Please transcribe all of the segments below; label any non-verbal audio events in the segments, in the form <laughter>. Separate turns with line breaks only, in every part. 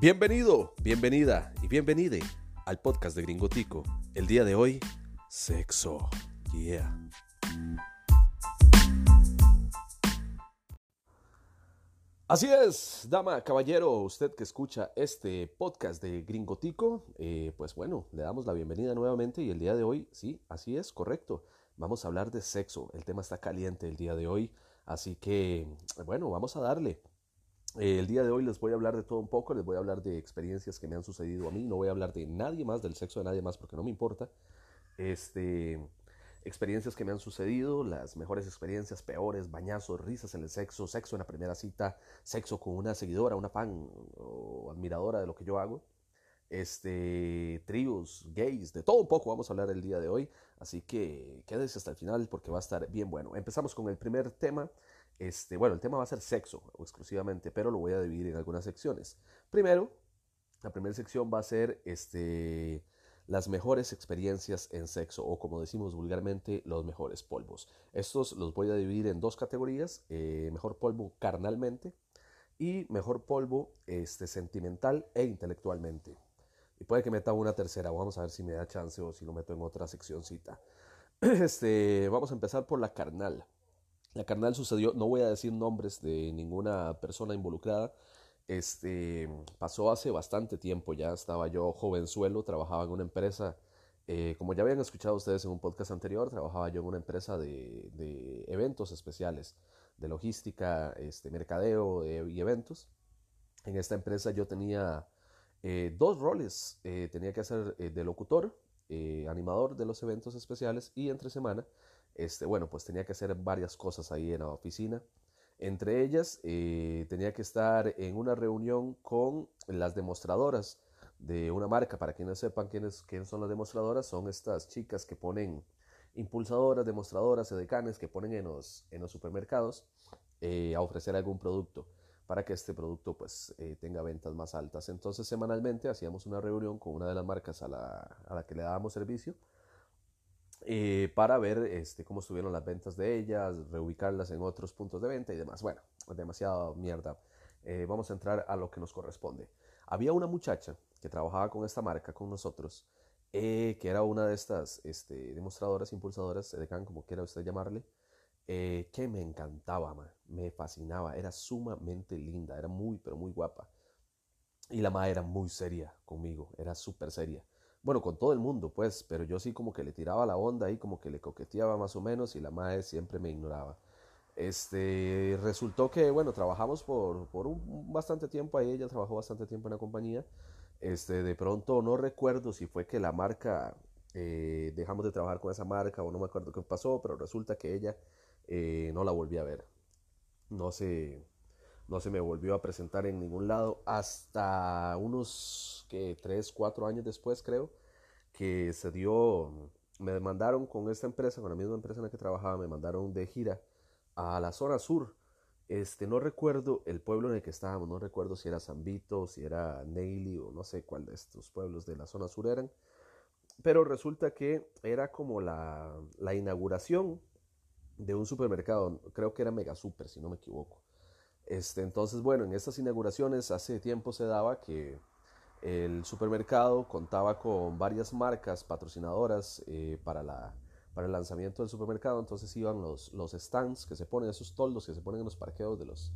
Bienvenido, bienvenida y bienvenide al podcast de Gringotico. El día de hoy, sexo. Yeah. Así es, dama, caballero, usted que escucha este podcast de Gringotico, eh, pues bueno, le damos la bienvenida nuevamente y el día de hoy, sí, así es, correcto, vamos a hablar de sexo. El tema está caliente el día de hoy, así que, bueno, vamos a darle. El día de hoy les voy a hablar de todo un poco, les voy a hablar de experiencias que me han sucedido a mí, no voy a hablar de nadie más, del sexo de nadie más, porque no me importa. Este, experiencias que me han sucedido, las mejores experiencias, peores, bañazos, risas en el sexo, sexo en la primera cita, sexo con una seguidora, una fan o admiradora de lo que yo hago, este, tríos, gays, de todo un poco vamos a hablar el día de hoy, así que quédese hasta el final porque va a estar bien bueno. Empezamos con el primer tema, este, bueno, el tema va a ser sexo exclusivamente, pero lo voy a dividir en algunas secciones. Primero, la primera sección va a ser este las mejores experiencias en sexo o como decimos vulgarmente los mejores polvos. Estos los voy a dividir en dos categorías, eh, mejor polvo carnalmente y mejor polvo este, sentimental e intelectualmente. Y puede que meta una tercera, vamos a ver si me da chance o si lo meto en otra seccióncita. <clears throat> Este, vamos a empezar por la carnal. La carnal sucedió, no voy a decir nombres de ninguna persona involucrada, este, pasó hace bastante tiempo, ya estaba yo jovenzuelo, trabajaba en una empresa, eh, como ya habían escuchado ustedes en un podcast anterior, trabajaba yo en una empresa de, eventos especiales, de logística, este, mercadeo eh, y eventos. En esta empresa yo tenía eh, dos roles, tenía que hacer de locutor, animador de los eventos especiales y entre semana, este, bueno, pues tenía que hacer varias cosas ahí en la oficina. Entre ellas, eh, tenía que estar en una reunión con las demostradoras de una marca. Para quienes sepan quiénes, quiénes son las demostradoras, son estas chicas que ponen impulsadoras, demostradoras, edecanes que ponen en los, en los supermercados eh, a ofrecer algún producto para que este producto pues eh, tenga ventas más altas. Entonces semanalmente hacíamos una reunión con una de las marcas a la, a la que le dábamos servicio eh, para ver este, cómo estuvieron las ventas de ellas, reubicarlas en otros puntos de venta y demás. Bueno, demasiada mierda. Eh, vamos a entrar a lo que nos corresponde. Había una muchacha que trabajaba con esta marca, con nosotros, eh, que era una de estas este, demostradoras, impulsadoras, decan, como quiera usted llamarle, que me encantaba, me fascinaba, era sumamente linda, era muy, pero muy guapa. Y la madre era muy seria conmigo, era súper seria bueno, con todo el mundo, pues, pero yo sí como que le tiraba la onda y como que le coqueteaba más o menos y la madre siempre me ignoraba. Este, resultó que, bueno, trabajamos por, por un bastante tiempo ahí, ella trabajó bastante tiempo en la compañía. Este, de pronto no recuerdo si fue que la marca, eh, dejamos de trabajar con esa marca o no me acuerdo qué pasó, pero resulta que ella eh, no la volví a ver. No sé, no se me volvió a presentar en ningún lado hasta unos que 3, 4 años después creo que se dio, me mandaron con esta empresa, con la misma empresa en la que trabajaba, me mandaron de gira a la zona sur. Este, no recuerdo el pueblo en el que estábamos, no recuerdo si era San Vito, si era Neily o no sé cuál de estos pueblos de la zona sur eran. Pero resulta que era como la, la inauguración de un supermercado, creo que era Mega Super, si no me equivoco. Este, entonces, bueno, en estas inauguraciones hace tiempo se daba que el supermercado contaba con varias marcas patrocinadoras eh, para, el lanzamiento del supermercado, entonces iban los, los stands que se ponen, esos toldos que se ponen en los parqueos de los,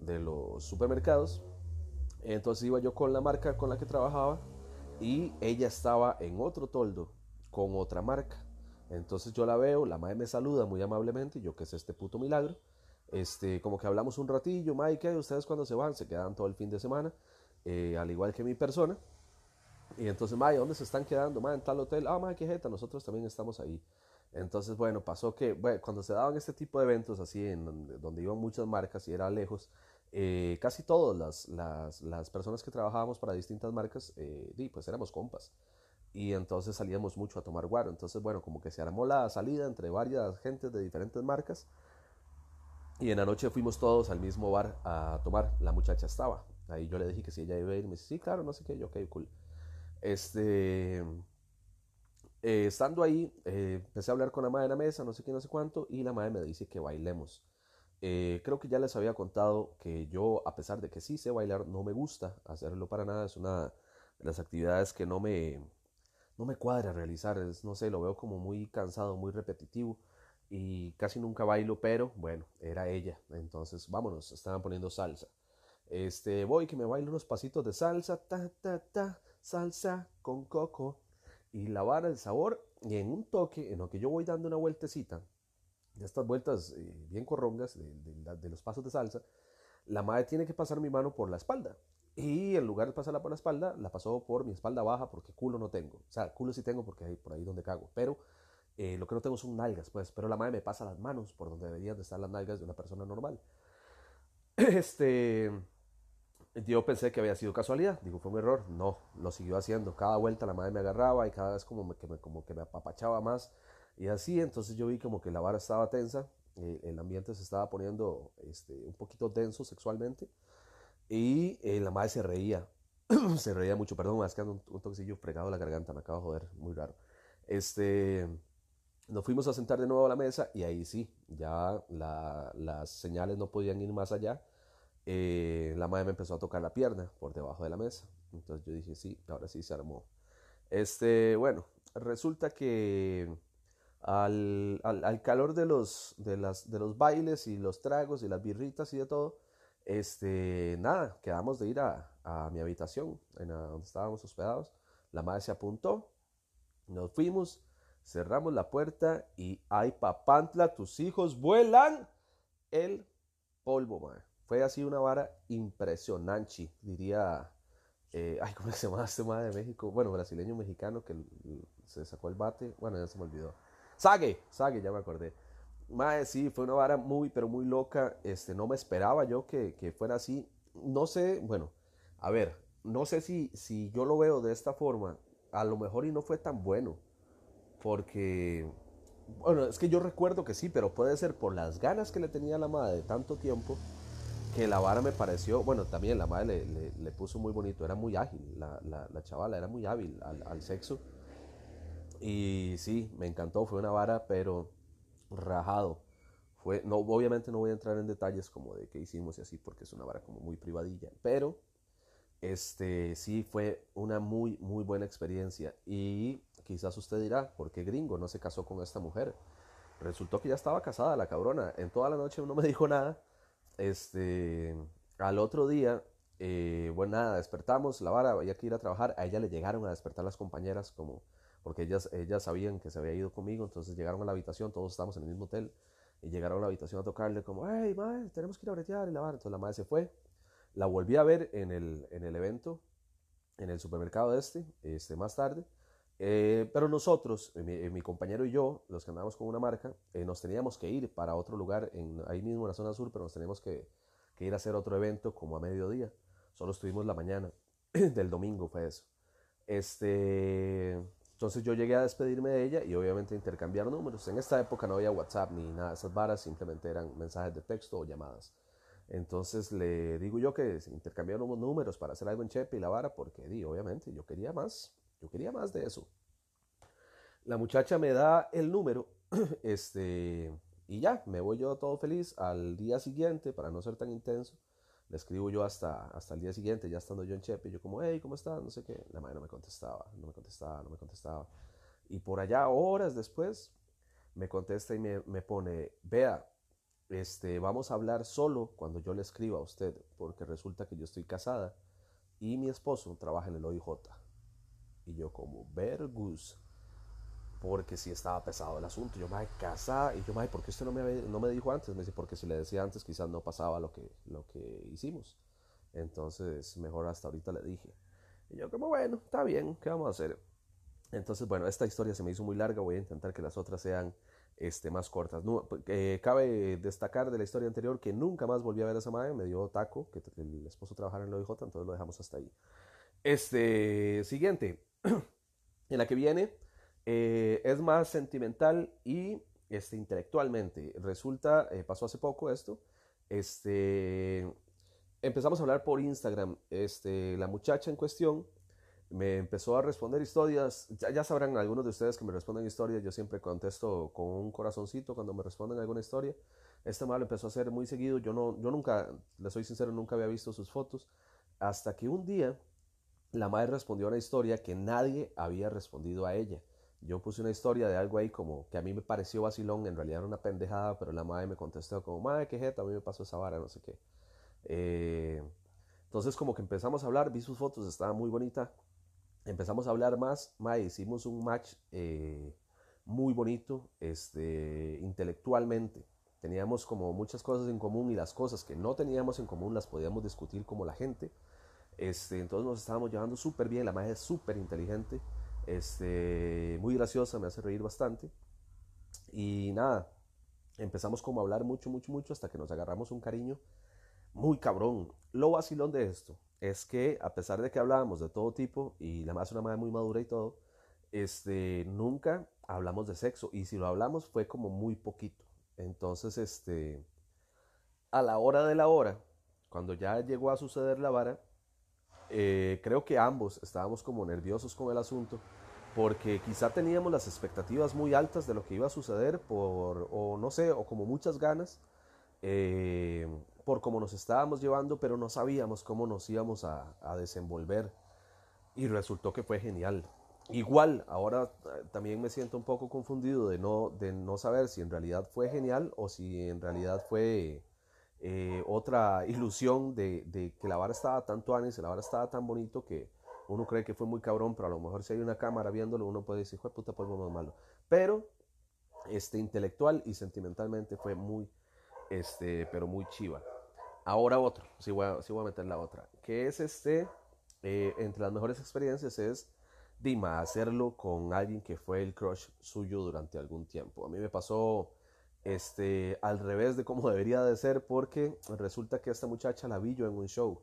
de los supermercados. Entonces iba yo con la marca con la que trabajaba y ella estaba en otro toldo con otra marca. Entonces yo la veo, la madre me saluda muy amablemente, y yo que es este puto milagro. Este, como que hablamos un ratillo, Mike, ustedes cuando se van, se quedan todo el fin de semana, eh, al igual que mi persona. Y entonces, Mike, ¿dónde se están quedando? en tal hotel. Ah, Mike, qué jeta, nosotros también estamos ahí. Entonces, bueno, pasó que cuando se daban este tipo de eventos así, en donde, iban muchas marcas y era lejos, eh, casi todas las, las, las, personas que trabajábamos para distintas marcas, eh, pues éramos compas. Y entonces salíamos mucho a tomar guaro. Entonces, bueno, como que se armó la salida entre varias gentes de diferentes marcas. Y en la noche fuimos todos al mismo bar a tomar. La muchacha estaba. Ahí yo le dije que si ella iba a ir. Me dice, sí, claro, no sé qué. Yo, ok, cool. Este. Eh, estando ahí, eh, empecé a hablar con la madre de la mesa, no sé qué, no sé cuánto. Y la madre me dice que bailemos. Eh, creo que ya les había contado que yo, a pesar de que sí sé bailar, no me gusta hacerlo para nada. Es una de las actividades que no me, no me cuadra realizar. Es, no sé, lo veo como muy cansado, muy repetitivo. Y casi nunca bailo, pero bueno, era ella. Entonces, vámonos, estaban poniendo salsa. Este, voy que me bailo unos pasitos de salsa, ta, ta, ta, salsa con coco. Y la vara, el sabor, y en un toque, en lo que yo voy dando una vueltecita, de estas vueltas eh, bien corrongas de, los pasos de salsa, la madre tiene que pasar mi mano por la espalda. Y en lugar de pasarla por la espalda, la pasó por mi espalda baja porque culo no tengo. O sea, culo sí tengo porque hay por ahí donde cago. Pero eh, lo que no tengo son nalgas, pues. Pero la madre me pasa las manos por donde deberían de estar las nalgas de una persona normal. <clears throat> Este. Yo pensé que había sido casualidad, digo, fue un error. No, lo siguió haciendo. Cada vuelta la madre me agarraba y cada vez como que me, como que me apapachaba más y así, entonces yo vi como que la vara estaba tensa, eh, el ambiente se estaba poniendo este, un poquito denso sexualmente y eh, la madre se reía, <clears throat> se reía mucho, perdón, más que un, un toquecillo fregado la garganta, me acaba de joder, muy raro. Este, nos fuimos a sentar de nuevo a la mesa y ahí sí, ya las señales no podían ir más allá. Eh, la madre me empezó a tocar la pierna por debajo de la mesa. Entonces yo dije, sí, ahora sí se armó. Este, bueno, resulta que al, al, calor de los, de, las, de los bailes y los tragos y las birritas y de todo, este, nada, quedamos de ir a, a mi habitación, en donde estábamos hospedados. La madre se apuntó, nos fuimos, cerramos la puerta y ¡ay, papantla! Tus hijos vuelan el polvo, madre. Fue así una vara impresionante, diría. Eh, ay, ¿cómo se llama este madre de México? Bueno, brasileño mexicano que se sacó el bate. Bueno, ya se me olvidó. Sague, Sague, ya me acordé. Mae, sí, fue una vara muy, pero muy loca. Este, no me esperaba yo que, que, fuera así. No sé, bueno, a ver, no sé si, si yo lo veo de esta forma. A lo mejor y no fue tan bueno. Porque, bueno, es que yo recuerdo que sí, pero puede ser por las ganas que le tenía la madre de tanto tiempo. Que la vara me pareció, bueno, también la madre le, le, puso muy bonito, era muy ágil, la, la, la chavala era muy hábil al, al sexo y sí, me encantó, fue una vara, pero rajado. Fue, no, obviamente no voy a entrar en detalles como de qué hicimos y así, porque es una vara como muy privadilla, pero este sí fue una muy, muy buena experiencia. Y quizás usted dirá, ¿por qué gringo no se casó con esta mujer? Resultó que ya estaba casada la cabrona. En toda la noche no <laughs> me dijo nada. Este, al otro día, eh, bueno, nada, despertamos, la vara, había que ir a trabajar. A ella le llegaron a despertar las compañeras como porque ellas, ellas sabían que se había ido conmigo, entonces llegaron a la habitación, todos estábamos en el mismo hotel, y llegaron a la habitación a tocarle como, hey, madre, tenemos que ir a bretear y lavar. Entonces la madre se fue, la volví a ver en el, en el evento, en el supermercado este, este más tarde, eh, pero nosotros, mi, mi, compañero y yo, los que andábamos con una marca, eh, nos teníamos que ir para otro lugar, en, ahí mismo en la zona sur, pero nos teníamos que, que ir a hacer otro evento como a mediodía. Solo estuvimos la mañana <clears throat> del domingo, fue eso. Este, entonces yo llegué a despedirme de ella y obviamente intercambiar números. En esta época no había WhatsApp ni nada de esas varas, simplemente eran mensajes de texto o llamadas. Entonces le digo yo que intercambiáramos números para hacer algo en Chepe y la vara, porque di, obviamente yo quería más, yo quería más de eso. La muchacha me da el número, <clears throat> este, y ya, me voy yo todo feliz al día siguiente para no ser tan intenso le escribo yo hasta, hasta el día siguiente, ya estando yo en Chepe, yo como, hey, ¿cómo estás? No sé qué. La madre no me contestaba, no me contestaba, no me contestaba. Y por allá, horas después, me contesta y me, me pone, vea, este, vamos a hablar solo cuando yo le escriba a usted, porque resulta que yo estoy casada y mi esposo trabaja en el OIJ. Y yo como, Vergus porque sí estaba pesado el asunto. Yo, me casa, y yo, madre, ¿por qué usted no me, no me dijo antes? Me dice, porque si le decía antes quizás no pasaba lo que, lo que hicimos. Entonces, mejor hasta ahorita le dije. Y yo como, bueno, está bien, ¿qué vamos a hacer? Entonces, bueno, esta historia se me hizo muy larga, voy a intentar que las otras sean este, más cortas. No, eh, cabe destacar de la historia anterior que nunca más volví a ver a esa madre, me dio taco, que el esposo trabajara en el OIJ, entonces lo dejamos hasta ahí. Este, siguiente, <clears throat> en la que viene eh, es más sentimental y este, intelectualmente. Resulta, eh, pasó hace poco esto, este, empezamos a hablar por Instagram. Este, la muchacha en cuestión me empezó a responder historias. Ya, sabrán algunos de ustedes que me responden historias. Yo siempre contesto con un corazoncito cuando me responden alguna historia. Este mal empezó a hacer muy seguido. Yo, no, yo nunca, le soy sincero, nunca había visto sus fotos. Hasta que un día la madre respondió a una historia que nadie había respondido a ella. Yo puse una historia de algo ahí como que a mí me pareció vacilón, en realidad era una pendejada, pero la madre me contestó como, madre, qué jeta, a mí me pasó esa vara, no sé qué. Eh, entonces como que empezamos a hablar, vi sus fotos, estaba muy bonita. Empezamos a hablar más, madre, hicimos un match eh, muy bonito, este, intelectualmente. Teníamos como muchas cosas en común y las cosas que no teníamos en común las podíamos discutir como la gente. Este, entonces nos estábamos llevando súper bien, la madre es súper inteligente, este, muy graciosa, me hace reír bastante. Y nada, empezamos como a hablar mucho, mucho, mucho hasta que nos agarramos un cariño muy cabrón. Lo vacilón de esto es que a pesar de que hablábamos de todo tipo y la es una madre muy madura y todo, este, nunca hablamos de sexo y si lo hablamos fue como muy poquito. Entonces, este, a la hora de la hora, cuando ya llegó a suceder la vara, eh, creo que ambos estábamos como nerviosos con el asunto porque quizá teníamos las expectativas muy altas de lo que iba a suceder por, o no sé, o como muchas ganas eh, por cómo nos estábamos llevando, pero no sabíamos cómo nos íbamos a, a desenvolver y resultó que fue genial. Igual, ahora eh, también me siento un poco confundido de no, de no saber si en realidad fue genial o si en realidad fue eh, otra ilusión de, de, que la vara estaba tanto anis, la vara estaba tan bonito que uno cree que fue muy cabrón, pero a lo mejor si hay una cámara viéndolo, uno puede decir, fue puta, pues más malo. Pero, este, intelectual y sentimentalmente fue muy, este, pero muy chiva. Ahora otro, sí voy a, sí voy a meter la otra, que es este, eh, entre las mejores experiencias es Dima, hacerlo con alguien que fue el crush suyo durante algún tiempo. A mí me pasó este, al revés de cómo <laughs> debería de ser porque resulta que esta muchacha la vi yo en un show.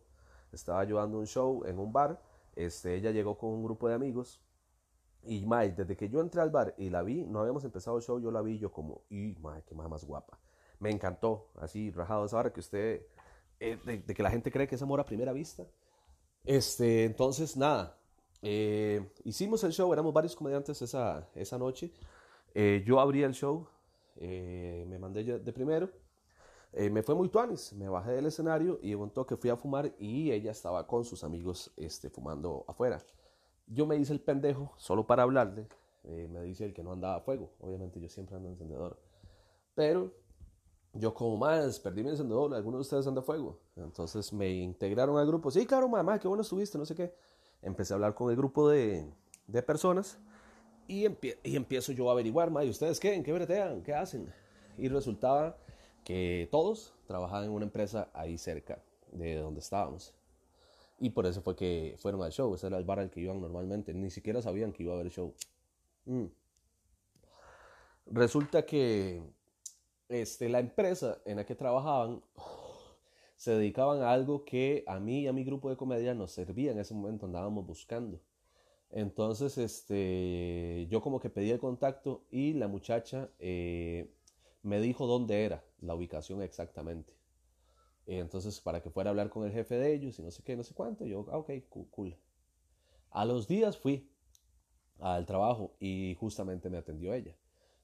Estaba ayudando un show en un bar, este, ella llegó con un grupo de amigos y Mae, desde que yo entré al bar y la vi, no habíamos empezado el show, yo la vi yo como, y Mae, qué más, más guapa. Me encantó, así rajado esa hora que usted, eh, de, que la gente cree que es amor a primera vista. Este, entonces, nada, eh, hicimos el show, éramos varios comediantes esa, esa noche. Eh, yo abrí el show, eh, me mandé de primero. Eh, me fue muy tuanis, me bajé del escenario y un toque fui a fumar y ella estaba con sus amigos este, fumando afuera. Yo me hice el pendejo solo para hablarle, eh, me dice el que no andaba a fuego, obviamente yo siempre ando encendedor, pero yo como más perdí mi encendedor, algunos de ustedes andan a fuego, entonces me integraron al grupo, sí, claro, mamá, qué bueno estuviste, no sé qué. Empecé a hablar con el grupo de, de personas y, empiezo yo a averiguar, ¿y ustedes qué? ¿En qué bretean? ¿Qué hacen? Y resultaba que todos trabajaban en una empresa ahí cerca de donde estábamos. Y por eso fue que fueron al show. Ese era el bar al que iban normalmente. Ni siquiera sabían que iba a haber show. Mm. Resulta que este, la empresa en la que trabajaban se dedicaban a algo que a mí y a mi grupo de comedia nos servía en ese momento. Andábamos buscando. Entonces, este, yo como que pedí el contacto y la muchacha eh, me dijo dónde era la ubicación exactamente. Entonces, para que fuera a hablar con el jefe de ellos y no sé qué, no sé cuánto, yo, ah, ok, cool. A los días fui al trabajo y justamente me atendió ella.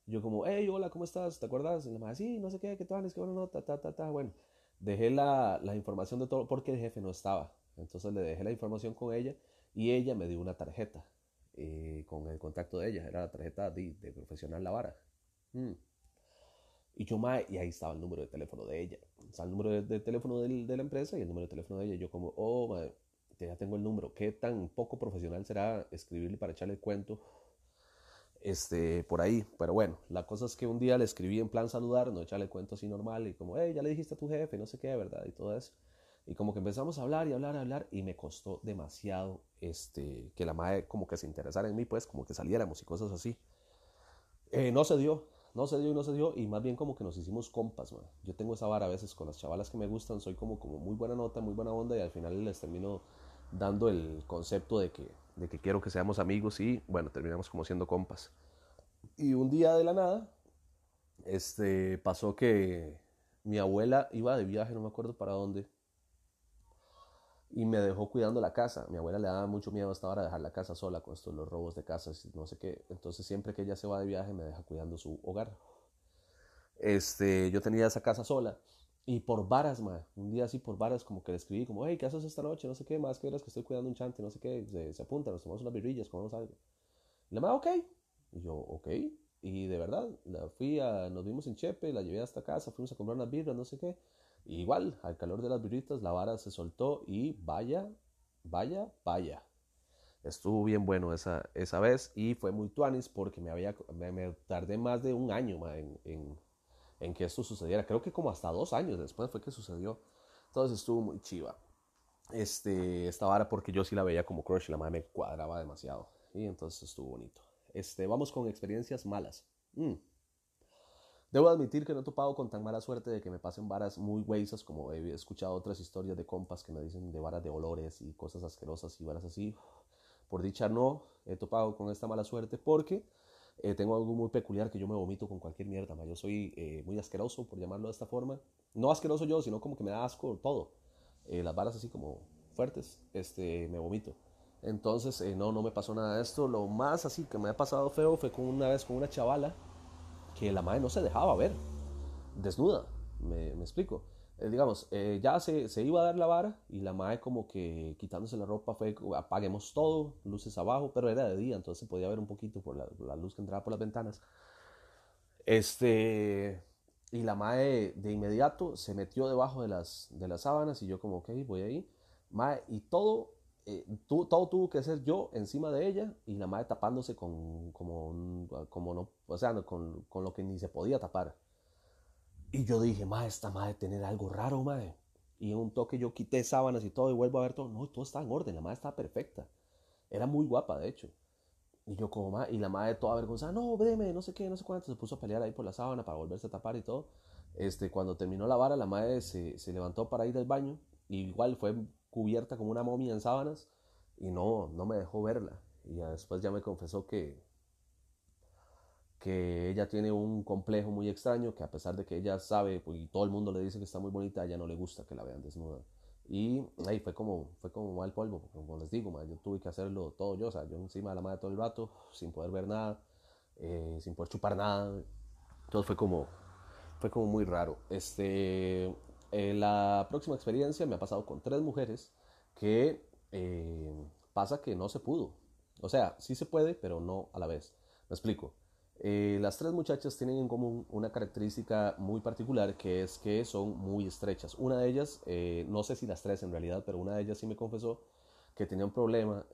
Yo como, hey, hola, ¿cómo estás? ¿Te acuerdas? Y la madre, sí, no sé qué, qué tal, qué bueno, no, ta, ta, ta, ta. Bueno, dejé la, la información de todo porque el jefe no estaba. Entonces le dejé la información con ella y ella me dio una tarjeta eh, con el contacto de ella. Era la tarjeta de, de profesional La Vara. Mm. Y yo, mae, y ahí estaba el número de teléfono de ella. Sea, el número de, teléfono de, de, la empresa y el número de teléfono de ella. Yo como, oh, mae, ya tengo el número. ¿Qué tan poco profesional será escribirle para echarle el cuento? Este, por ahí. Pero bueno, la cosa es que un día le escribí en plan saludar, no echarle el cuento así normal y como, hey, ya le dijiste a tu jefe, no sé qué, ¿verdad? Y todo eso. Y como que empezamos a hablar y hablar y hablar y me costó demasiado este, que la madre como que se interesara en mí, pues como que saliéramos y cosas así. Eh, no se dio, no se dio y no se dio y más bien como que nos hicimos compas, man. Yo tengo esa vara a veces con las chavalas que me gustan, soy como, como muy buena nota, muy buena onda y al final les termino dando el concepto de que, de que quiero que seamos amigos y bueno, terminamos como siendo compas. Y un día de la nada, este, pasó que mi abuela iba de viaje, no me acuerdo para dónde, y me dejó cuidando la casa. Mi abuela le daba mucho miedo hasta ahora dejar la casa sola con estos los robos de casas y no sé qué. Entonces siempre que ella se va de viaje me deja cuidando su hogar. este, yo tenía esa casa sola. Y por varas, ma, un día así por varas, como que le escribí, como, hey, ¿qué haces esta noche? No sé qué, más que eras que estoy cuidando un chante, no sé qué, se, se apunta, nos tomamos unas birrillas, comemos algo. Y la madre, ok. Y yo, ok. Y de verdad, la fui a, nos vimos en Chepe, la llevé hasta casa, fuimos a comprar unas birras, no sé qué. Igual, al calor de las birritas, la vara se soltó y vaya, vaya, vaya. Estuvo bien bueno esa, esa vez y fue muy tuanis porque me, había, me, tardé más de un año en, en, en, que esto sucediera. Creo que como hasta dos años después fue que sucedió. Entonces estuvo muy chiva. Este, esta vara porque yo sí la veía como crush y la madre me cuadraba demasiado. Y entonces estuvo bonito. Este, vamos con experiencias malas. Mm. Debo admitir que no he topado con tan mala suerte de que me pasen varas muy huesas, como he escuchado otras historias de compas que me dicen de varas de olores y cosas asquerosas y varas así. Por dicha no he topado con esta mala suerte porque eh, tengo algo muy peculiar que yo me vomito con cualquier mierda. Yo soy eh, muy asqueroso, por llamarlo de esta forma. No asqueroso yo, sino como que me da asco todo. Eh, las varas así como fuertes, este, me vomito. Entonces, eh, no, no me pasó nada de esto. Lo más así que me ha pasado feo fue con una vez con una chavala que la madre no se dejaba ver, desnuda, me, explico. Eh, digamos, eh, ya se, se, iba a dar la vara y la madre como que quitándose la ropa fue, apaguemos todo, luces abajo, pero era de día, entonces podía ver un poquito por la, la luz que entraba por las ventanas. Este, y la madre de inmediato se metió debajo de las, de las sábanas y yo como, ok, voy ahí. Mae, y todo eh, todo tuvo que ser yo encima de ella y la madre tapándose con, como, como no, o sea, con, con, lo que ni se podía tapar. Y yo dije, madre, esta madre tener algo raro, madre. Y en un toque yo quité sábanas y todo y vuelvo a ver todo. No, todo está en orden, la madre estaba perfecta. Era muy guapa, de hecho. Y yo como, madre, y la madre toda avergonzada, no, veme, no sé qué, no sé cuánto. Se puso a pelear ahí por la sábana para volverse a tapar y todo. Este, cuando terminó la vara, la madre se, se levantó para ir al baño. Y igual fue cubierta como una momia en sábanas y no, no me dejó verla. Y después ya me confesó que, que ella tiene un complejo muy extraño, que a pesar de que ella sabe pues, y todo el mundo le dice que está muy bonita, a ella no le gusta que la vean desnuda. Y ahí fue como, fue como mal polvo, como les digo, yo tuve que hacerlo todo yo, o sea, yo encima de la madre todo el rato, sin poder ver nada, eh, sin poder chupar nada. Entonces fue como, fue como muy raro. Este, eh, la próxima experiencia me ha pasado con tres mujeres que eh, pasa que no se pudo. O sea, sí se puede, pero no a la vez. Me explico. Eh, las tres muchachas tienen en común una característica muy particular que es que son muy estrechas. Una de ellas, no sé si las tres en realidad, pero una de ellas sí me confesó que tenía un problema.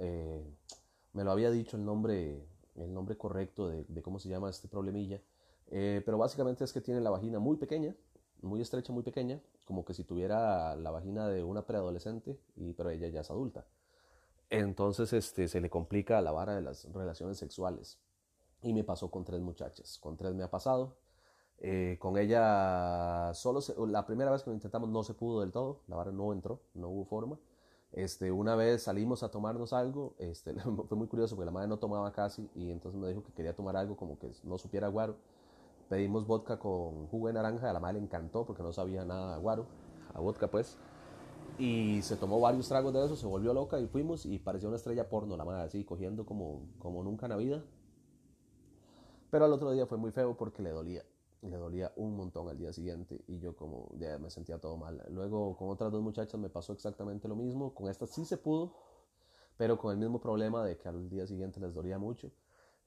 me lo había dicho el nombre, el nombre correcto de, de cómo se llama este problemilla. pero básicamente es que tiene la vagina muy pequeña, muy estrecha, muy pequeña, como que si tuviera la vagina de una preadolescente, y, pero ella ya es adulta. Entonces este, se le complica la vara de las relaciones sexuales. Y me pasó con tres muchachas. Con tres me ha pasado. Eh, con ella, solo la primera vez que lo intentamos no se pudo del todo. La vara no entró, no hubo forma. Este, una vez salimos a tomarnos algo, este, <laughs> fue muy curioso porque la madre no tomaba casi y entonces me dijo que quería tomar algo como que no supiera guaro Pedimos vodka con jugo de naranja, a la madre le encantó porque no sabía nada a guaro, a vodka pues. Y se tomó varios tragos de eso, se volvió loca y fuimos y pareció una estrella porno, la madre así, cogiendo como, como nunca en la vida. Pero al otro día fue muy feo porque le dolía, le dolía un montón al día siguiente y yo como ya me sentía todo mal. Luego con otras dos muchachas me pasó exactamente lo mismo, con esta sí se pudo, pero con el mismo problema de que al día siguiente les dolía mucho.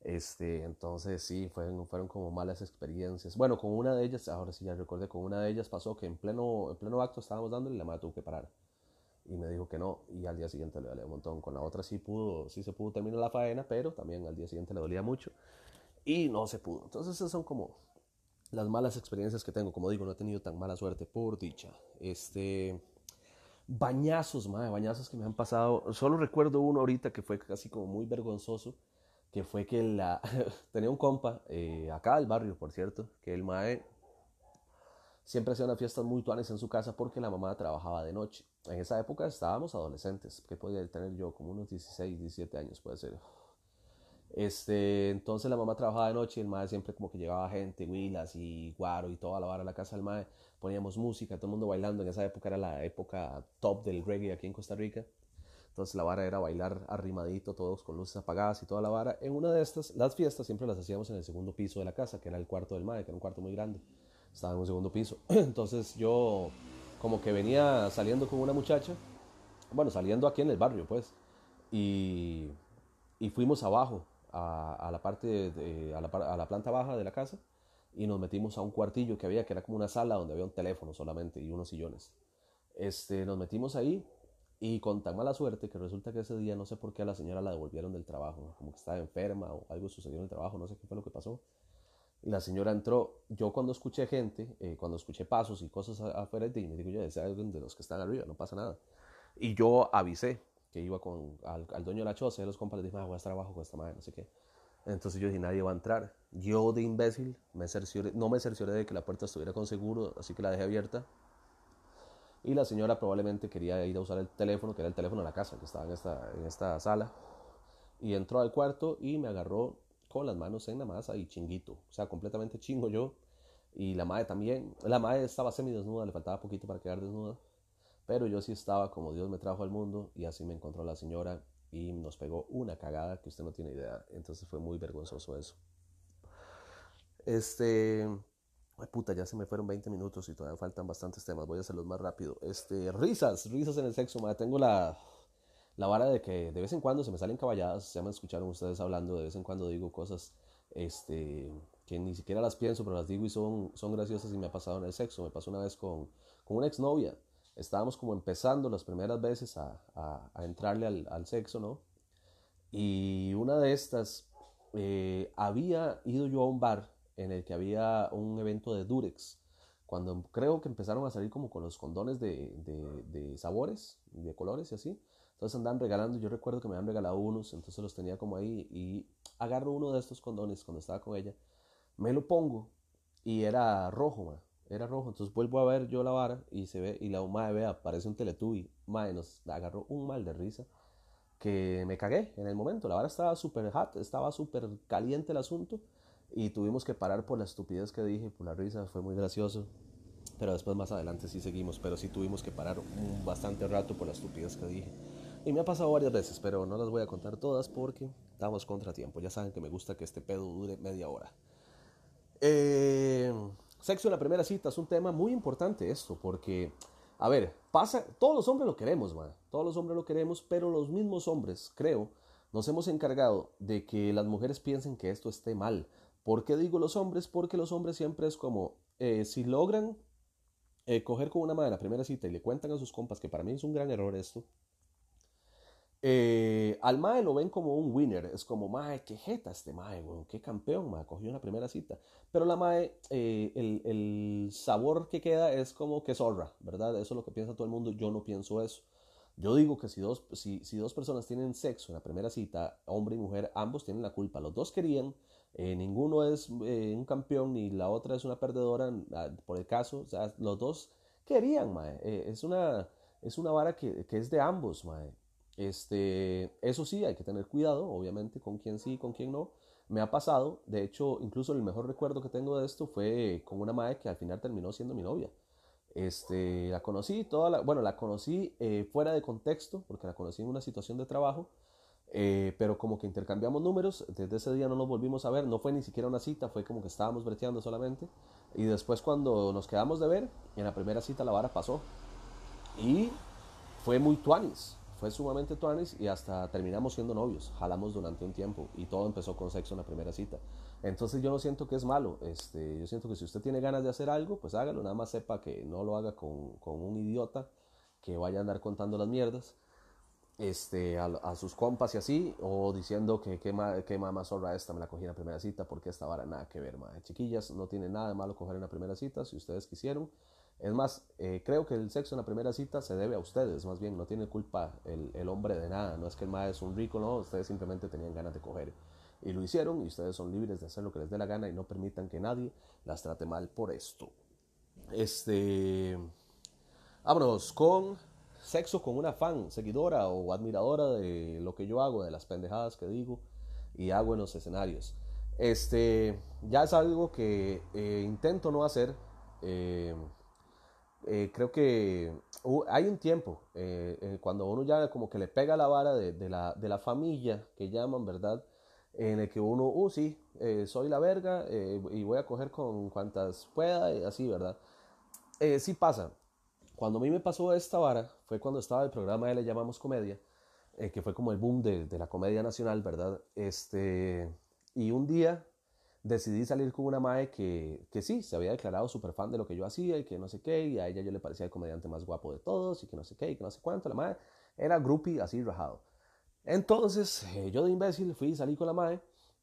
Este, entonces sí, fueron, como malas experiencias. Bueno, con una de ellas, ahora sí ya recordé, con una de ellas pasó que en pleno, en pleno acto estábamos dándole y la madre tuvo que parar. Y me dijo que no, y al día siguiente le dolía un montón. Con la otra sí pudo, sí se pudo terminar la faena, pero también al día siguiente le dolía mucho. Y no se pudo. Entonces esas son como las malas experiencias que tengo. Como digo, no he tenido tan mala suerte por dicha. Este, bañazos, madre, bañazos que me han pasado. Solo recuerdo uno ahorita que fue casi como muy vergonzoso que fue que la, <laughs> tenía un compa, eh, acá del barrio, por cierto, que el mae siempre hacía unas fiestas muy tuanes en su casa porque la mamá trabajaba de noche. En esa época estábamos adolescentes, que podía tener yo como unos 16, 17 años, puede ser. Este, entonces la mamá trabajaba de noche y el mae siempre como que llevaba gente, huilas y guaro y toda la vara a la casa del mae. Poníamos música, todo el mundo bailando. En esa época era la época top del reggae aquí en Costa Rica. Entonces la vara era bailar arrimadito, todos con luces apagadas y toda la vara. En una de estas, las fiestas siempre las hacíamos en el segundo piso de la casa, que era el cuarto del mae, que era un cuarto muy grande. estaba en un segundo piso. <clears throat> Entonces yo como que venía saliendo con una muchacha, bueno, saliendo aquí en el barrio, pues, y, y fuimos abajo, a, la parte, a, la, a la planta baja de la casa, y nos metimos a un cuartillo que había, que era como una sala donde había un teléfono solamente y unos sillones. Este, nos metimos ahí y con tan mala suerte que resulta que ese día no sé por qué a la señora la devolvieron del trabajo, como que estaba enferma o algo sucedió en el trabajo, no sé qué fue lo que pasó. Y la señora entró, yo cuando escuché gente, eh, cuando escuché pasos y cosas afuera de me digo, yo, es alguien de los que están arriba, no pasa nada. Y yo avisé que iba con, al, dueño de la choza, y los compas le dije, ah, voy a estar abajo con esta madre, no sé qué. Entonces yo dije, nadie va a entrar. Yo de imbécil me cercioré, no me cercioré de que la puerta estuviera con seguro, así que la dejé abierta. Y la señora probablemente quería ir a usar el teléfono, que era el teléfono de la casa, que estaba en esta, en esta sala. Y entró al cuarto y me agarró con las manos en la masa y chinguito. O sea, completamente chingo yo. Y la madre también. La madre estaba semi desnuda, le faltaba poquito para quedar desnuda. Pero yo sí estaba como Dios me trajo al mundo y así me encontró la señora y nos pegó una cagada que usted no tiene idea. Entonces fue muy vergonzoso eso. Este. Ay, puta, ya se me fueron 20 minutos y todavía faltan bastantes temas. Voy a hacerlos más rápido. Este, risas, risas en el sexo. Madre. Tengo la, la vara de que de vez en cuando se me salen caballadas. Ya me escucharon ustedes hablando. De vez en cuando digo cosas este, que ni siquiera las pienso, pero las digo y son, son graciosas y me ha pasado en el sexo. Me pasó una vez con, con una exnovia estábamos como empezando las primeras veces a, a, entrarle al, al, sexo, ¿no? Y una de estas, eh, había ido yo a un bar en el que había un evento de Durex, cuando creo que empezaron a salir como con los condones de, de, sabores, de colores y así. Entonces andaban regalando, yo recuerdo que me habían regalado unos, entonces los tenía como ahí y agarro uno de estos condones cuando estaba con ella, me lo pongo y era rojo, era rojo. Entonces vuelvo a ver yo la vara y se ve, y la madre ve, aparece un teletubi. Madre, nos agarró un mal de risa que me cagué en el momento. La vara estaba súper hot, estaba súper caliente el asunto y tuvimos que parar por la estupidez que dije, por la risa, fue muy gracioso. Pero después más adelante sí seguimos, pero sí tuvimos que parar un bastante rato por la estupidez que dije. Y me ha pasado varias veces, pero no las voy a contar todas porque estamos contratiempo. Ya saben que me gusta que este pedo dure media hora. Eh, Sexo en la primera cita es un tema muy importante esto, porque, a ver, pasa, todos los hombres lo queremos, man, todos los hombres lo queremos, pero los mismos hombres, creo, nos hemos encargado de que las mujeres piensen que esto esté mal. ¿Por qué digo los hombres? Porque los hombres siempre es como, eh, si logran eh, coger con una madre la primera cita y le cuentan a sus compas, que para mí es un gran error esto, eh, al Mae lo ven como un winner, es como, Mae, qué jeta este Mae, qué campeón, Mae, cogió una primera cita. Pero la Mae, eh, el, el, sabor que queda es como que zorra, ¿verdad? Eso es lo que piensa todo el mundo, yo no pienso eso. Yo digo que si dos, si, si dos personas tienen sexo en la primera cita, hombre y mujer, ambos tienen la culpa. Los dos querían, eh, ninguno es un campeón ni la otra es una perdedora, ah, por el caso, o sea, los dos querían, Mae. es, una, es una vara que, que es de ambos, Mae. Este, eso sí, hay que tener cuidado, obviamente, con quién sí, con quién no. Me ha pasado, de hecho, incluso el mejor recuerdo que tengo de esto fue con una madre que al final terminó siendo mi novia. Este, la conocí, toda la, bueno, la conocí eh, fuera de contexto, porque la conocí en una situación de trabajo, eh, pero como que intercambiamos números, desde ese día no nos volvimos a ver, no fue ni siquiera una cita, fue como que estábamos breteando solamente, y después cuando nos quedamos de ver, en la primera cita la vara pasó, y fue muy tuanis, fue sumamente tuanis y hasta terminamos siendo novios, jalamos durante un tiempo y todo empezó con sexo en la primera cita. Entonces yo no siento que es malo, este, yo siento que si usted tiene ganas de hacer algo, pues hágalo, nada más sepa que no lo haga con, con un idiota que vaya a andar contando las mierdas este, a, sus compas y así, o diciendo que qué que mamá zorra esta, me la cogí en la primera cita, porque esta vara nada que ver, madre. Chiquillas, no tiene nada de malo coger en la primera cita, si ustedes quisieron, es más, eh, creo que el sexo en la primera cita se debe a ustedes, más bien, no tiene culpa el, el hombre de nada, no es que el mae es un rico, no, ustedes simplemente tenían ganas de coger y lo hicieron y ustedes son libres de hacer lo que les dé la gana y no permitan que nadie las trate mal por esto. Este, vámonos con sexo con una fan, seguidora o admiradora de lo que yo hago, de las pendejadas que digo y hago en los escenarios. Este, ya es algo que eh, intento no hacer. Eh, eh, creo que uh, hay un tiempo cuando uno ya como que le pega la vara de, la, de, la, familia que llaman, ¿verdad? en el que uno, uh, sí, soy la verga y voy a coger con cuantas pueda, así, ¿verdad? Sí pasa. Cuando a mí me pasó esta vara, fue cuando estaba el programa de Le Llamamos Comedia, que fue como el boom de, de, la comedia nacional, ¿verdad? Este, y un día decidí salir con una mae que, que sí, se había declarado súper fan de lo que yo hacía y que no sé qué, y a ella yo le parecía el comediante más guapo de todos y que no sé qué y que no sé cuánto. La mae era groupie así rajado. Entonces, eh, yo de imbécil fui y salí con la mae.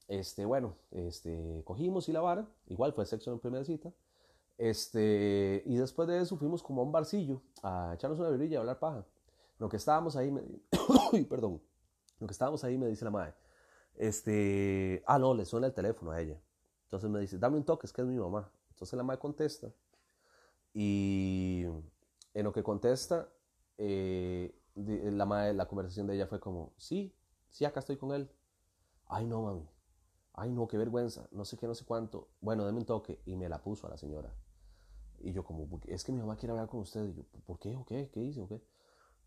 Este, bueno, este, cogimos y la vara. Igual fue sexo en primera cita. Este, y después de eso fuimos como a un barcillo a echarnos una birrilla a hablar paja. Lo que estábamos ahí, me... <coughs> perdón, lo que estábamos ahí me dice la madre, este, ah, no, le suena el teléfono a ella. Entonces me dice, dame un toque, es que es mi mamá. Entonces la madre contesta y en lo que contesta, eh, la, madre, la conversación de ella fue como, sí, sí, acá estoy con él. Ay, no, mami. Ay, no, qué vergüenza. No sé qué, no sé cuánto. Bueno, dame un toque. Y me la puso a la señora. Y yo como, es que mi mamá quiere hablar con usted. Y yo, ¿por qué? ¿O qué? ¿Qué hice? ¿O qué?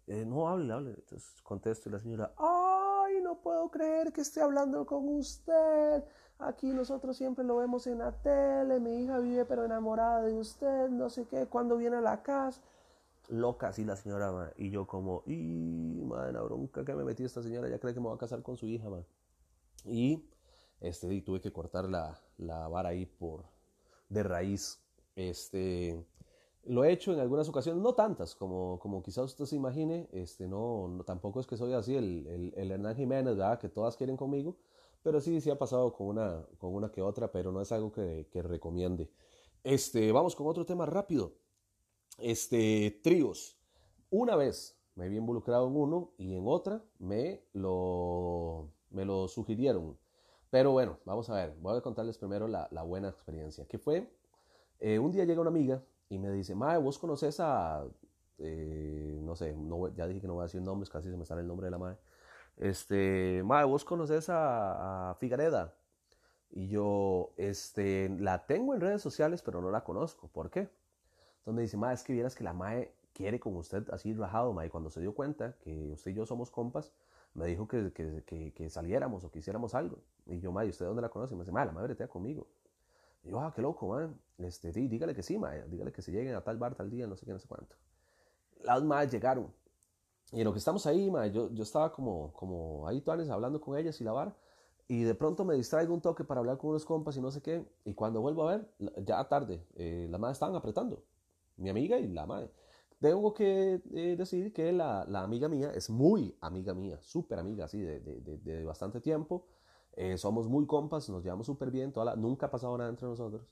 Eh, no, hable, hable. Entonces contesto y la señora, ay, no puedo creer que esté hablando con usted. Aquí nosotros siempre lo vemos en la tele. Mi hija vive pero enamorada de usted. No sé qué. Cuando viene a la casa loca así la señora, y yo como, y madre, la bronca que me metí esta señora, ya cree que me va a casar con su hija, Y este, y tuve que cortar la, la vara ahí por, de raíz. Este, lo he hecho en algunas ocasiones, no tantas como, como quizás usted se imagine, este, no, tampoco es que soy así el, el, Hernán Jiménez, ¿verdad? que todas quieren conmigo, pero sí, sí ha pasado con una, con una que otra, pero no es algo que, recomiende. Este, vamos con otro tema rápido este, tríos. Una vez me había involucrado en uno y en otra me lo, me lo sugirieron. Pero bueno, vamos a ver, voy a contarles primero la buena experiencia. Que fue, eh, un día llega una amiga y me dice, Mae, vos conoces a, eh, no sé, ya dije que no voy a decir nombres, casi se me sale el nombre de la Mae. Este, Mae, vos conoces a, Figareda. Y yo, este, la tengo en redes sociales, pero no la conozco. ¿Por qué? donde dice, ma, es que vieras que la mae quiere con usted así rajado, ma, y cuando se dio cuenta que usted y yo somos compas, me dijo que, que, que, saliéramos o que hiciéramos algo. Y yo, ma, ¿y usted dónde la conoce? Y me dice, ma, la madre está conmigo. Yo, ah, qué loco, ma. Este, dígale que sí, ma, dígale que se lleguen a tal bar, tal día, no sé qué, no sé cuánto. Las madres llegaron. Y en lo que estamos ahí, ma, yo, yo estaba como, como ahí, tuanes, hablando con ellas y la bar. Y de pronto me distraigo un toque para hablar con unos compas y no sé qué. Y cuando vuelvo a ver, ya tarde, eh, madres estaban apretando mi amiga y la madre. Tengo que eh, decir que la, la, amiga mía es muy amiga mía, súper amiga, así, de, de, de, bastante tiempo. Eh, somos muy compas, nos llevamos súper bien, toda la, nunca ha pasado nada entre nosotros.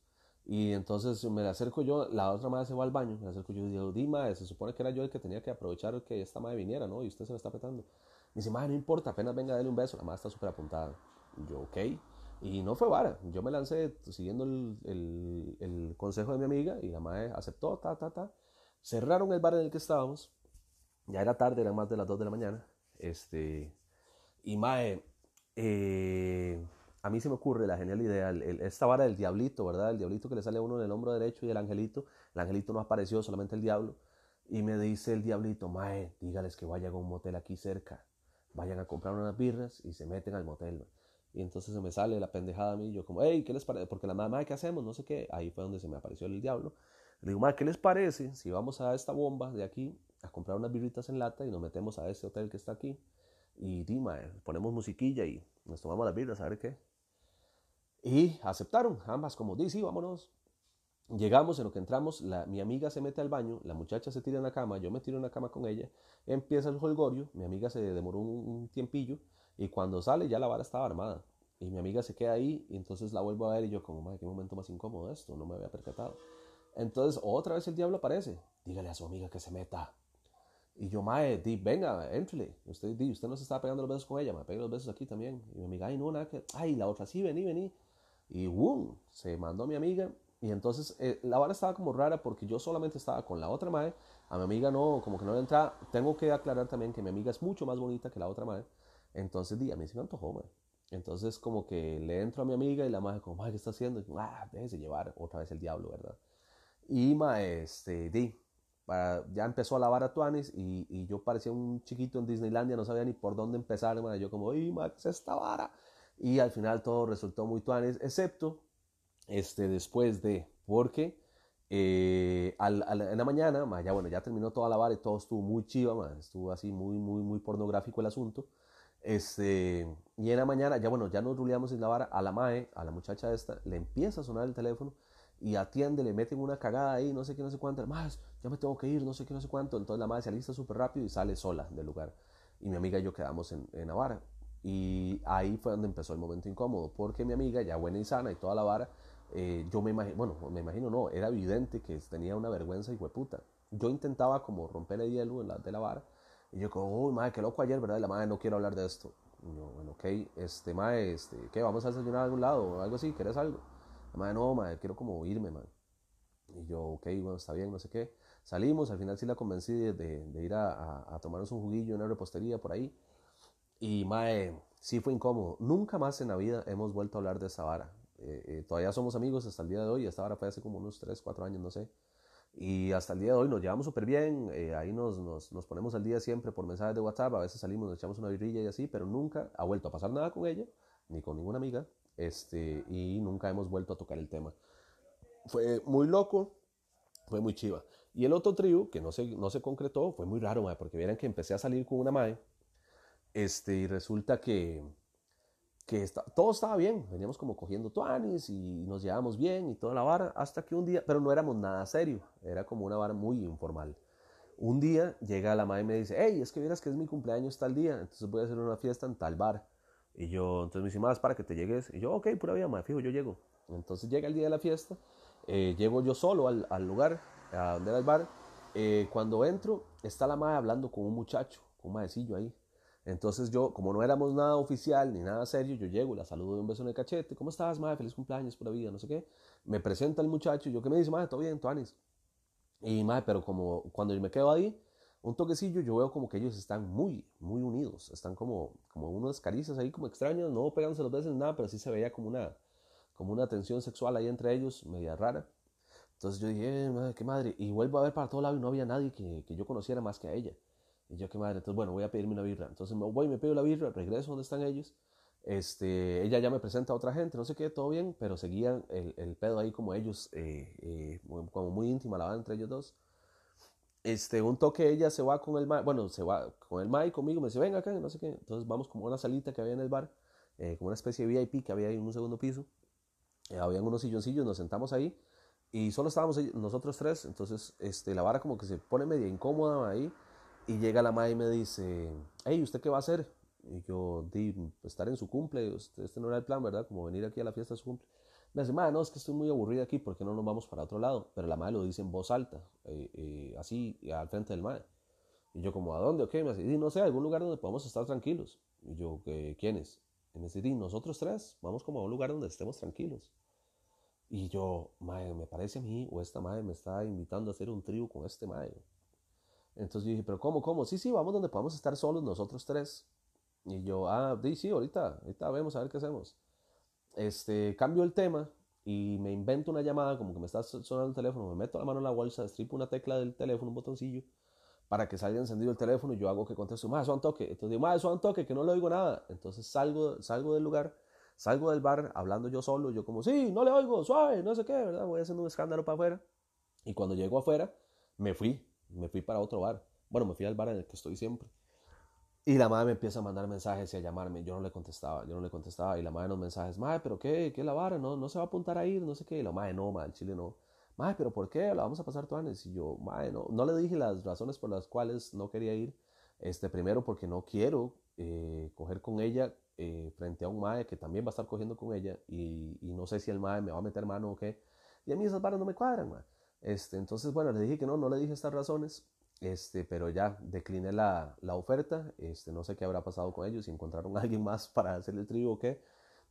Y entonces me acerco yo, la otra madre se va al baño, me acerco yo y digo, Dima, se supone que era yo el que tenía que aprovechar que esta madre viniera, ¿no? Y usted se la está apretando. Me dice, madre, no importa, apenas venga a darle un beso, la madre está súper apuntada. yo, ok. Y no fue vara, yo me lancé siguiendo el, el, el consejo de mi amiga y la madre aceptó, ta, ta, ta. Cerraron el bar en el que estábamos, ya era tarde, eran más de las 2 de la mañana. Este, y mae, eh, a mí se me ocurre la genial idea, esta vara del diablito, ¿verdad? El diablito que le sale a uno en el hombro derecho y el angelito. El angelito no apareció, solamente el diablo. Y me dice el diablito, mae, dígales que vayan a un motel aquí cerca. Vayan a comprar unas birras y se meten al motel. Y entonces se me sale la pendejada a mí, yo como, hey, ¿qué les parece? Porque la mamá, ¿qué hacemos? No sé qué. Ahí fue donde se me apareció el diablo. Le digo, ¿qué les parece si vamos a esta bomba de aquí a comprar unas birritas en lata y nos metemos a ese hotel que está aquí? Y dima, ponemos musiquilla y nos tomamos las birras, a ver qué. Y aceptaron, ambas como, di, sí, vámonos. Llegamos, en lo que entramos, la, mi amiga se mete al baño, la muchacha se tira en la cama, yo me tiro en la cama con ella, empieza el holgorio, mi amiga se demoró un tiempillo, y cuando sale ya la vara estaba armada. Y mi amiga se queda ahí y entonces la vuelvo a ver y yo como, madre, qué momento más incómodo esto, no me había percatado. Entonces otra vez el diablo aparece, dígale a su amiga que se meta. Y yo, mae, di, venga, entrele. Usted, di, usted no se está pegando los besos con ella, me pega los besos aquí también. Y mi amiga, ay, no, nada que, ay, la otra, sí, vení, vení. Y boom, se mandó a mi amiga. Y entonces eh, la vara estaba como rara porque yo solamente estaba con la otra mae. A mi amiga no, como que no le entra. Tengo que aclarar también que mi amiga es mucho más bonita que la otra mae. Entonces, di, a mí se me antojó. Entonces, como que le entro a mi amiga y la madre, como, ¿qué está haciendo? Y, ah, déjese llevar otra vez el diablo, ¿verdad? Y, ma, este, di, ya empezó a lavar a Tuanis y, y, yo parecía un chiquito en Disneylandia, no sabía ni por dónde empezar, ma. Yo, como, ¡ay, ma, qué es esta vara! Y al final todo resultó muy tuanes, excepto este, después de, porque eh, al, en la mañana, ya bueno, ya terminó toda la vara y todo estuvo muy chiva, estuvo así muy, muy, muy pornográfico el asunto. Este, y en la mañana, ya bueno, ya nos ruleamos en la vara, a la mae, a la muchacha esta, le empieza a sonar el teléfono y atiende, le meten una cagada ahí, no sé qué, no sé cuánto, más, ya me tengo que ir, no sé qué, no sé cuánto. Entonces la madre se alista súper rápido y sale sola del lugar. Y mi amiga y yo quedamos en, en la vara. Y ahí fue donde empezó el momento incómodo, porque mi amiga, ya buena y sana y toda la vara, eh, yo me imagino, bueno, me imagino no, era evidente que tenía una vergüenza y puta. Yo intentaba como romper el hielo en la, de la vara, y yo como, uy, madre, qué loco ayer, ¿verdad? Y la madre, no quiero hablar de esto. Y bueno, ok, este, madre, este, ¿qué? ¿Vamos a desayunar a algún lado o algo así? ¿Quieres algo? La madre, no, madre, quiero como irme, madre. Y yo, ok, bueno, está bien, no sé qué. Salimos, al final sí la convencí de, de, ir a, a, tomarnos un juguillo en una repostería por ahí. Y, madre, sí fue incómodo. Nunca más en la vida hemos vuelto a hablar de esa vara. Eh, eh, todavía somos amigos hasta el día de hoy. Esta vara fue hace como unos 3, 4 años, no sé. Y hasta el día de hoy nos llevamos súper bien. Eh, ahí nos, nos, nos, ponemos al día siempre por mensajes de WhatsApp. A veces salimos, nos echamos una birrilla y así, pero nunca ha vuelto a pasar nada con ella, ni con ninguna amiga. Este, y nunca hemos vuelto a tocar el tema. Fue muy loco, fue muy chiva. Y el otro trío, que no se, no se concretó, fue muy raro, porque vieran que empecé a salir con una madre. Este, y resulta que, que todo estaba bien, veníamos como cogiendo tuanis y nos llevábamos bien y toda la vara, hasta que un día, pero no éramos nada serio, era como una vara muy informal. Un día llega la madre y me dice, hey, es que vieras que es mi cumpleaños tal día, entonces voy a hacer una fiesta en tal bar. Y yo, entonces me dice, más para que te llegues. Y yo, ok, pura vida, madre, fijo, yo llego. Entonces llega el día de la fiesta, eh, llego yo solo al, al, lugar, a donde era el bar. Eh, cuando entro, está la madre hablando con un muchacho, con un maecillo ahí. Entonces yo, como no éramos nada oficial ni nada serio, yo llego, la saludo de un beso en el cachete. ¿Cómo estás, madre? Feliz cumpleaños, pura vida, no sé qué. Me presenta el muchacho y yo, ¿qué me dice, madre? Todo bien, Tuanis. Y, madre, pero como cuando yo me quedo ahí, un toquecillo, yo veo como que ellos están muy, muy unidos. Están como, como unas caricias ahí como extrañas, no pegándose los besos nada, pero sí se veía como una, como una tensión sexual ahí entre ellos, media rara. Entonces yo dije, eh, madre, qué madre. Y vuelvo a ver para todo lado y no había nadie que, que yo conociera más que a ella. Y yo, qué madre, entonces bueno, voy a pedirme una birra. Entonces me voy, me pido la birra, regreso donde están ellos. Este, ella ya me presenta a otra gente, no sé qué, todo bien, pero seguían el, el pedo ahí como ellos, eh, eh, como muy íntima la van entre ellos dos. Este, un toque ella se va con el Mai, bueno, se va con el Mai conmigo, me dice, venga acá, no sé qué. Entonces vamos como a una salita que había en el bar, eh, como una especie de VIP que había ahí en un segundo piso. habían unos silloncillos, nos sentamos ahí y solo estábamos nosotros tres, entonces este, la vara como que se pone media incómoda ahí y llega la madre y me dice, hey, ¿usted qué va a hacer? Y yo, di, estar en su cumple, este, este no era el plan, ¿verdad? Como venir aquí a la fiesta de su cumple. Me dice, madre, no, es que estoy muy aburrida aquí, ¿por qué no nos vamos para otro lado? Pero la madre lo dice en voz alta, eh, eh, así, al frente del madre. Y yo como, ¿a dónde? Ok, me dice, no sé, algún lugar donde podamos estar tranquilos. Y yo, ¿quiénes? Y me dice, nosotros tres, vamos como a un lugar donde estemos tranquilos. Y yo, madre, me parece a mí, o esta madre me está invitando a hacer un trío con este madre. Entonces yo dije, pero ¿cómo, cómo? Sí, sí, vamos donde podamos estar solos nosotros tres. Y yo, ah, sí, sí, ahorita, ahorita vemos a ver qué hacemos. Este, cambio el tema y me invento una llamada, como que me está sonando el teléfono, me meto la mano en la bolsa, estripo una tecla del teléfono, un botoncillo, para que salga encendido el teléfono y yo hago que conteste, más, un toque. Entonces digo, más, un toque, que no le oigo nada. Entonces salgo, salgo del lugar, salgo del bar hablando yo solo, yo como, sí, no le oigo, suave, no sé qué, ¿verdad? Voy haciendo un escándalo para afuera. Y cuando llego afuera, me fui, me fui para otro bar. Bueno, me fui al bar en el que estoy siempre. Y la madre me empieza a mandar mensajes y a llamarme. Yo no le contestaba, yo no le contestaba. Y la madre nos mensajes, madre, ¿pero qué? ¿Qué la vara? No, no se va a apuntar a ir, no sé qué. Y la madre, no, madre, el chile no. Madre, ¿pero por qué? La vamos a pasar tuanes. Y yo, madre, no. No le dije las razones por las cuales no quería ir. Este, primero porque no quiero eh, coger con ella eh, frente a un madre que también va a estar cogiendo con ella. Y, y no sé si el madre me va a meter mano o qué. Y a mí esas varas no me cuadran, madre. Este, entonces, bueno, le dije que no, no le dije estas razones, este, pero ya decliné la, la, oferta, este, no sé qué habrá pasado con ellos, si encontraron a alguien más para hacer el trío o qué,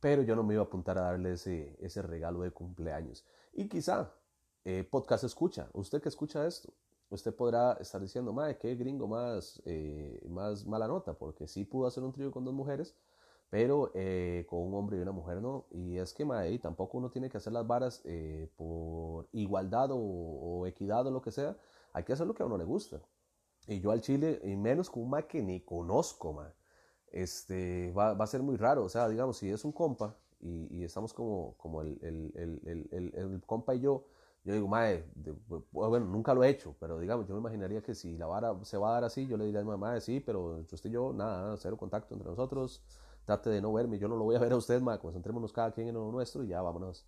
pero yo no me iba a apuntar a darle ese, ese regalo de cumpleaños. Y quizá, eh, podcast escucha, usted que escucha esto, usted podrá estar diciendo, madre, qué gringo más, eh, más mala nota, porque sí pudo hacer un trío con dos mujeres, pero eh, con un hombre y una mujer no. Y es que, mae, tampoco uno tiene que hacer las varas eh, por igualdad o, equidad o lo que sea. Hay que hacer lo que a uno le gusta. Y yo al chile, y menos con un mae que ni conozco, mae. este, va, va, a ser muy raro. O sea, digamos, si es un compa y, y estamos como, como el, el, el, el, compa y yo, yo digo, mae, bueno, nunca lo he hecho, pero digamos, yo me imaginaría que si la vara se va a dar así, yo le diría a mi mamá, sí, pero usted y yo, nada, cero contacto entre nosotros, trate de no verme, yo no lo voy a ver a usted, mae, concentrémonos cada quien en lo nuestro y ya, vámonos.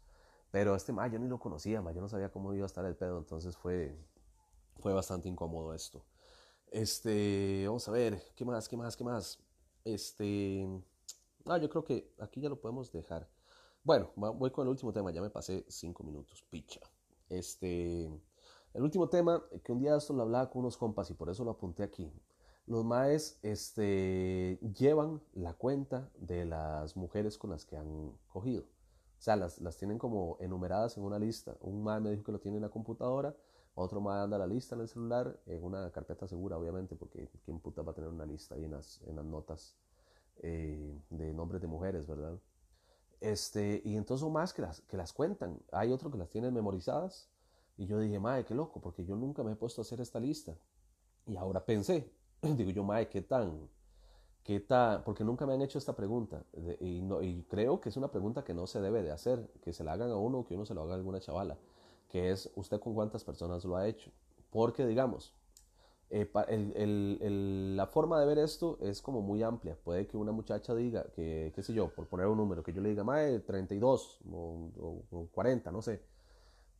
Pero este mae, yo ni lo conocía, mae, yo no sabía cómo iba a estar el pedo, entonces fue, fue bastante incómodo esto. Este, vamos a ver, ¿qué más, qué más, qué más? Este, ah, yo creo que aquí ya lo podemos dejar. Bueno, voy con el último tema, ya me pasé cinco minutos, picha. Este, el último tema, que un día esto lo hablaba con unos compas y por eso lo apunté aquí. Los maes este, llevan la cuenta de las mujeres con las que han cogido. O sea, las, las tienen como enumeradas en una lista. Un mae me dijo que lo tiene en la computadora, otro mae anda la lista en el celular, en una carpeta segura, obviamente, porque quién puta va a tener una lista ahí en las, notas eh, de nombres de mujeres, ¿verdad? Este, y entonces son más que las, que las cuentan. Hay otro que las tienen memorizadas. Y yo dije, mae, qué loco, porque yo nunca me he puesto a hacer esta lista. Y ahora pensé, <clears throat> digo yo, mae, qué tan, qué tan, porque nunca me han hecho esta pregunta. y, creo que es una pregunta que no se debe de hacer, que se la hagan a uno o que uno se lo haga a alguna chavala, que es, ¿usted con cuántas personas lo ha hecho? Porque, digamos, eh, la forma de ver esto es como muy amplia. Puede que una muchacha diga que, qué sé yo, por poner un número, que yo le diga, madre, 32 o, o, 40, no sé.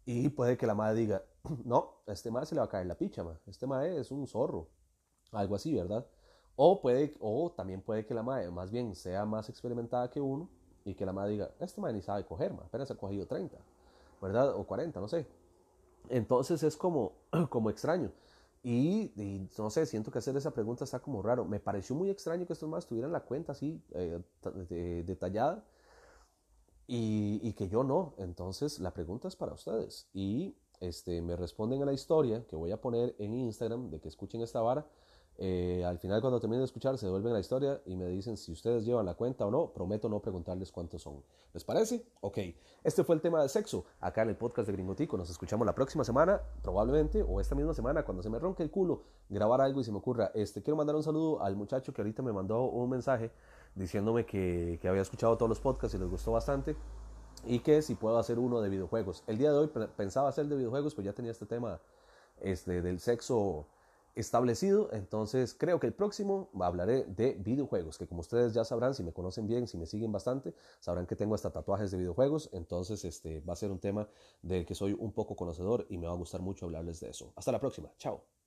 Y puede que la madre diga, <clears throat> no, este madre se le va a caer la picha, ma. este madre es un zorro. Algo así, ¿verdad? O, puede, o también puede que la madre más bien sea más experimentada que uno y que la madre diga, este madre ni sabe coger, ma. apenas ha cogido 30, ¿verdad? O 40, no sé. Entonces es como, <clears throat> como extraño. Y, no sé, siento que hacer esa pregunta está como raro. Me pareció muy extraño que estos más tuvieran la cuenta así eh, detallada y, que yo no. Entonces la pregunta es para ustedes. Y este, me responden a la historia que voy a poner en Instagram de que escuchen esta vara. Eh, al final, cuando terminen de escuchar, se devuelven a la historia y me dicen si ustedes llevan la cuenta o no. Prometo no preguntarles cuántos son. ¿Les parece? Ok. Este fue el tema del sexo acá en el podcast de Gringotico. Nos escuchamos la próxima semana, probablemente, o esta misma semana, cuando se me ronque el culo, grabar algo y se me ocurra. Este, quiero mandar un saludo al muchacho que ahorita me mandó un mensaje diciéndome que, que había escuchado todos los podcasts y les gustó bastante y que si puedo hacer uno de videojuegos. El día de hoy pensaba hacer de videojuegos, pues ya tenía este tema este, del sexo establecido. Entonces creo que el próximo hablaré de videojuegos, que como ustedes ya sabrán, si me conocen bien, si me siguen bastante, sabrán que tengo hasta tatuajes de videojuegos. Entonces este va a ser un tema del que soy un poco conocedor y me va a gustar mucho hablarles de eso. Hasta la próxima. Chao.